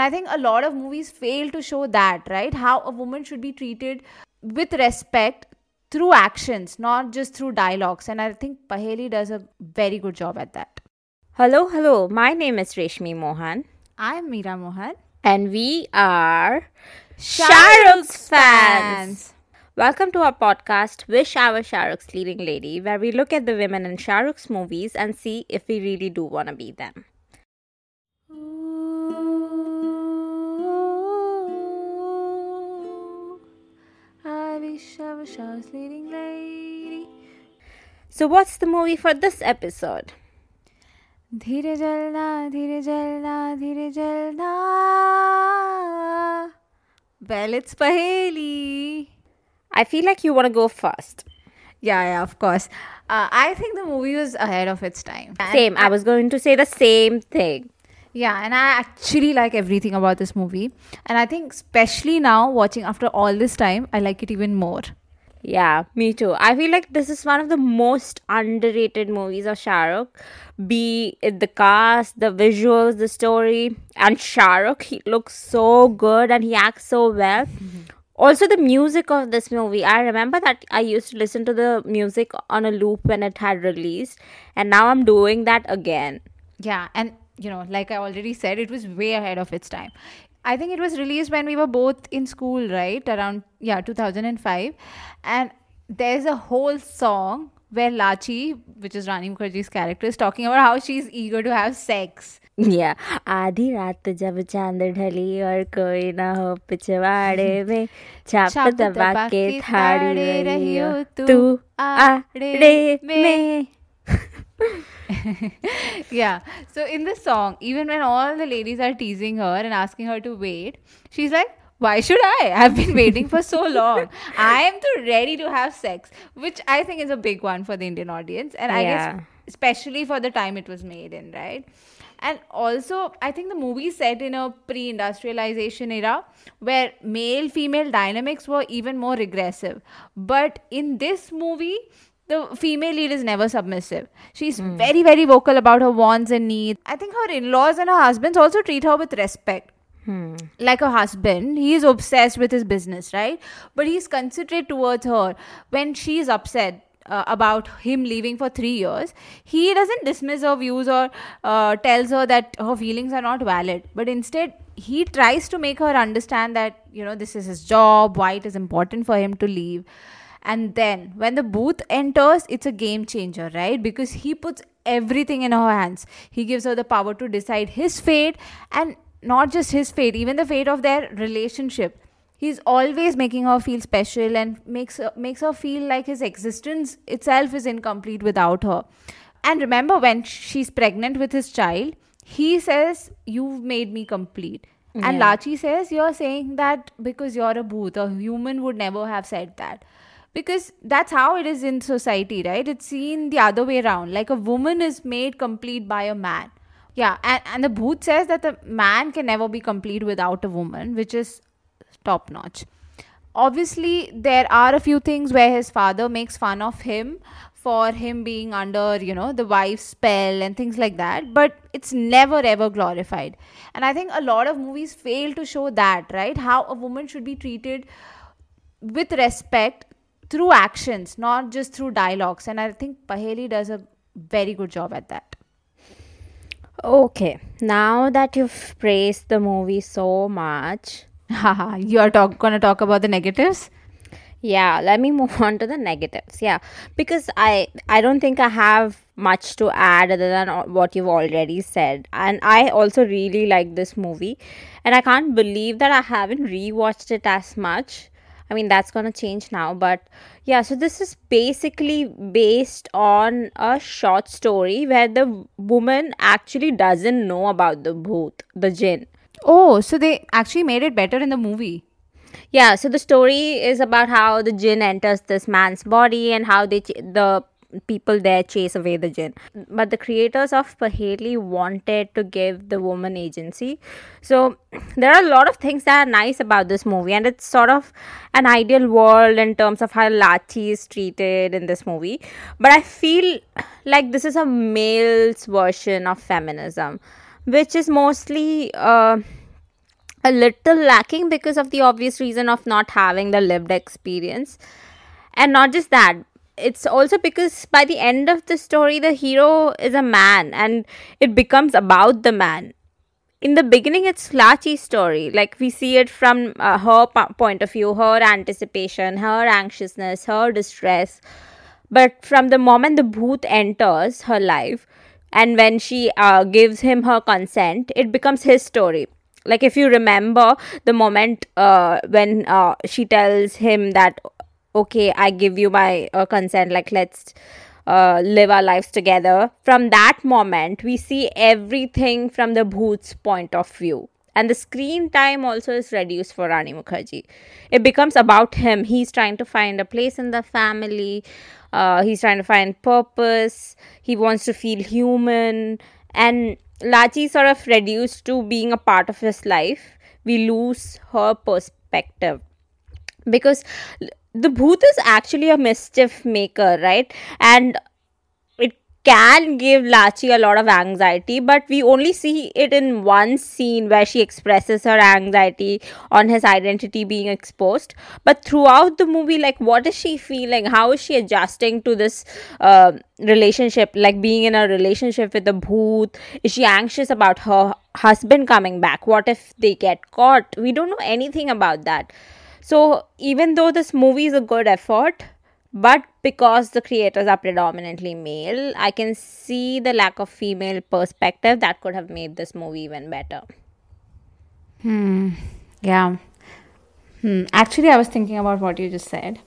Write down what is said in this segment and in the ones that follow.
I think a lot of movies fail to show that, right? How a woman should be treated with respect through actions, not just through dialogues. And I think Paheli does a very good job at that. Hello, hello. My name is Reshmi Mohan. I'm Meera Mohan. And we are Shahrukh's Shahrukh's fans. Welcome to our podcast, Wish I Was Shahrukh's Leading Lady, where we look at the women in Shahrukh's movies and see if we really do want to be them. wish I was Shah's leading lady. So, what's the movie for this episode? धीरे जलना धीरे जलना धीरे जलना Well, it's Paheli. I feel like you want to go first. Yeah, yeah, of course. Uh, I think the movie was ahead of its time. And Same. I was going to say the same thing. Yeah, and I actually like everything about this movie. And I think, especially now, watching after all this time, I like it even more. Yeah, me too. I feel like this is one of the most underrated movies of Shahrukh. Be it the cast, the visuals, the story, and Shahrukh. He looks so good and he acts so well. Mm-hmm. Also, the music of this movie. I remember that I used to listen to the music on a loop when it had released, and now I'm doing that again. Yeah, and you know, like I already said, it was way ahead of its time. I think it was released when we were both in school, right? Around yeah, 2005. And there's a whole song where Lachchi, which is Rani Mukherjee's character, is talking about how she's eager to have sex. Yeah, आधी रात जब चांद ढली और कोई ना हो पिछवाड़े में छाप दबा के थाड़ी रही हो yeah. So in the song, even when all the ladies are teasing her and asking her to wait, she's like, why should I? I've been waiting for so long. I am too ready to have sex, which I think is a big one for the Indian audience. And I Yeah. guess especially for the time it was made in, right? And also, I think the movie set in a pre industrialization era where male female dynamics were even more regressive. But in this movie, the female lead is never submissive. She's very, very vocal about her wants and needs. I think her in laws and her husbands also treat her with respect like a husband, he is obsessed with his business, right? But he's considerate towards her when she's upset. Uh, about him leaving for three years, he doesn't dismiss her views or uh, tells her that her feelings are not valid. But instead, he tries to make her understand that you know this is his job, why it is important for him to leave. And then when the bhoot enters, it's a game changer, right? Because he puts everything in her hands. He gives her the power to decide his fate and not just his fate, even the fate of their relationship. He's always making her feel special and makes her, makes her feel like his existence itself is incomplete without her. And remember, when she's pregnant with his child, he says, You've made me complete. And Yeah. Lachchi says, You're saying that because you're a bhoot. A human would never have said that. Because that's how it is in society, right? It's seen the other way around. Like a woman is made complete by a man. Yeah, and, and the bhoot says that the man can never be complete without a woman, which is top notch. Obviously, there are a few things where his father makes fun of him for him being under, you know, the wife's spell and things like that, but it's never ever glorified. And I think a lot of movies fail to show that, right? How a woman should be treated with respect through actions, not just through dialogues. And I think Paheli does a very good job at that. Okay, now that you've praised the movie so much, Haha, you are talk- gonna talk about the negatives? yeah, let me move on to the negatives. Yeah, because I I don't think I have much to add other than what you've already said. And I also really like this movie, and I can't believe that I haven't rewatched it as much. I mean, that's gonna change now, but yeah, so this is basically based on a short story where the woman actually doesn't know about the bhoot, the jinn. Oh, so they actually made it better in the movie. Yeah, so the story is about how the jinn enters this man's body and how they ch- the people there chase away the jinn. But the creators of Paheli wanted to give the woman agency. So there are a lot of things that are nice about this movie, and it's sort of an ideal world in terms of how Lachchi is treated in this movie. But I feel like this is a male's version of feminism, which is mostly. Uh, a little lacking because of the obvious reason of not having the lived experience. And not just that, it's also because by the end of the story, the hero is a man and it becomes about the man. In the beginning, it's Lachchi's story. Like we see it from uh, her po- point of view, her anticipation, her anxiousness, her distress. But from the moment the bhoot enters her life, and when she uh, gives him her consent, it becomes his story like if you remember the moment uh, when uh, she tells him that okay i give you my uh, consent like let's uh, live our lives together from that moment we see everything from the bhoot's point of view and the screen time also is reduced for Rani Mukherjee. It becomes about him. He's trying to find a place in the family. Uh, he's trying to find purpose. He wants to feel human. And Lachchi sort of reduced to being a part of his life. We lose her perspective because the bhoot is actually a mischief maker, right? And it can give Lachchi a lot of anxiety, but we only see it in one scene where she expresses her anxiety on his identity being exposed. But throughout the movie, like, what is she feeling? How is she adjusting to this uh, relationship? Like, being in a relationship with the bhoot? Is she anxious about her husband coming back? What if they get caught? We don't know anything about that. So, even though this movie is a good effort, but because the creators are predominantly male, I can see the lack of female perspective that could have made this movie even better. Hmm. Yeah. Hmm. Actually, I was thinking about what you just said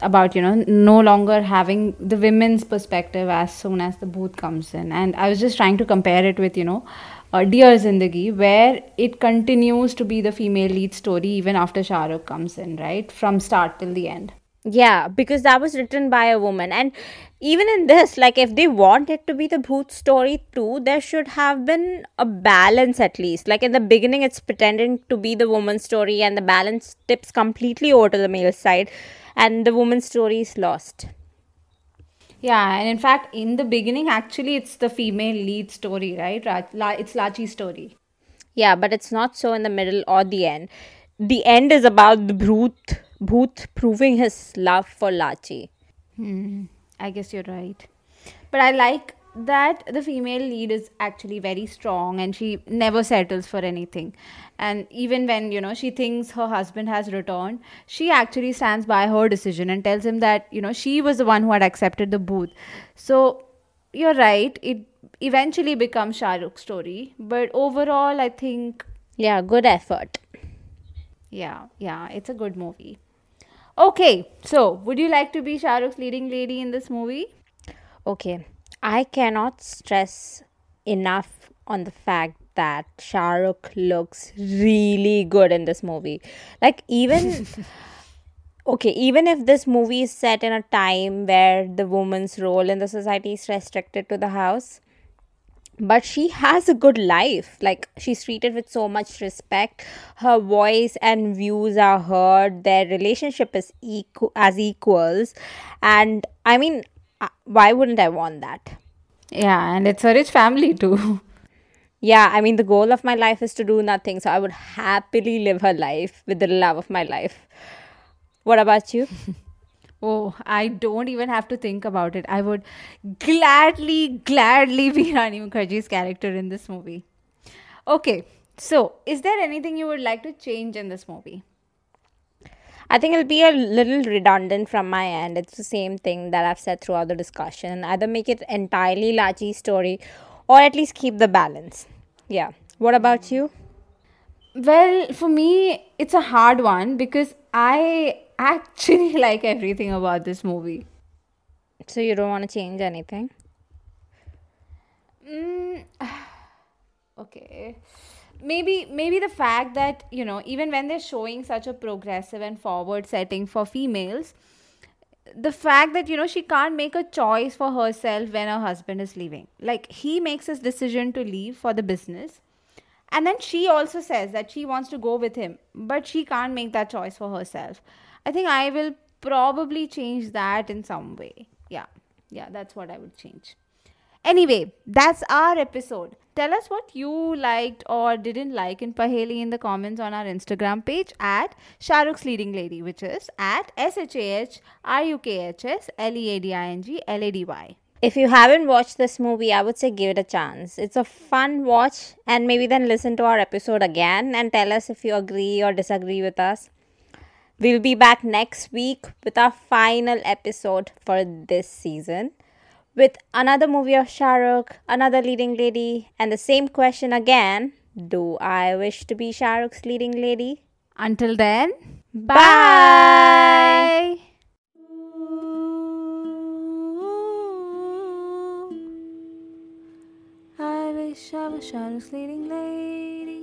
about, you know, no longer having the women's perspective as soon as the bhoot comes in. And I was just trying to compare it with, you know, uh, Dear Zindagi, where it continues to be the female lead story even after Shah Rukh comes in, right? From start till the end. Yeah, because that was written by a woman. And even in this, like if they want it to be the Bhoot story too, there should have been a balance at least. Like in the beginning, it's pretending to be the woman's story, and the balance tips completely over to the male side, and the woman's story is lost. Yeah, and in fact, in the beginning, actually, it's the female lead story, right? It's Lachchi's story. Yeah, but it's not so in the middle or the end. The end is about the Bhoot, Bhoot proving his love for Lachchi. Hmm. I guess you're right. But I like that the female lead is actually very strong and she never settles for anything. And even when, you know, she thinks her husband has returned, she actually stands by her decision and tells him that, you know, she was the one who had accepted the bhoot. So you're right. It eventually becomes Shah Rukh's story. But overall, I think, Yeah, good effort. yeah, yeah, it's a good movie. Okay, so would you like to be shahrukh's leading lady in this movie? Okay, I cannot stress enough on the fact that Shah Rukh looks really good in this movie. Like, even okay, even if this movie is set in a time where the woman's role in the society is restricted to the house, but she has a good life. Like she's treated with so much respect. Her voice and views are heard. Their relationship is equal as equals. And i mean why wouldn't i want that Yeah, and it's a rich family too. yeah i mean the goal of my life is to do nothing so i would happily live her life with the love of my life what about you Oh, I don't even have to think about it. I would gladly, gladly be Rani Mukherjee's character in this movie. Okay, so is there anything you would like to change in this movie? I think it'll be a little redundant from my end. It's the same thing that I've said throughout the discussion. Either make it entirely Lachchi's story or at least keep the balance. Yeah. What about you? Well, for me, it's a hard one because I actually like everything about this movie. So you don't want to change anything? Okay. Maybe maybe the fact that, you know, even when they're showing such a progressive and forward setting for females, the fact that, you know, she can't make a choice for herself when her husband is leaving. Like he makes his decision to leave for the business. And then she also says that she wants to go with him, but she can't make that choice for herself. I think I will probably change that in some way. Yeah. Yeah, that's what I would change. Anyway, that's our episode. Tell us what you liked or didn't like in Paheli in the comments on our Instagram page at Shahrukh's Leading Lady, which is at S H A H R U K H S L E A D I N G L A D Y. If you haven't watched this movie, I would say give it a chance. It's a fun watch, and maybe then listen to our episode again and tell us if you agree or disagree with us. We'll be back next week with our final episode for this season with another movie of Shahrukh, another leading lady, and the same question again Do I wish to be Shahrukh's leading lady? Until then, Bye. I wish I was Shahrukh's leading lady.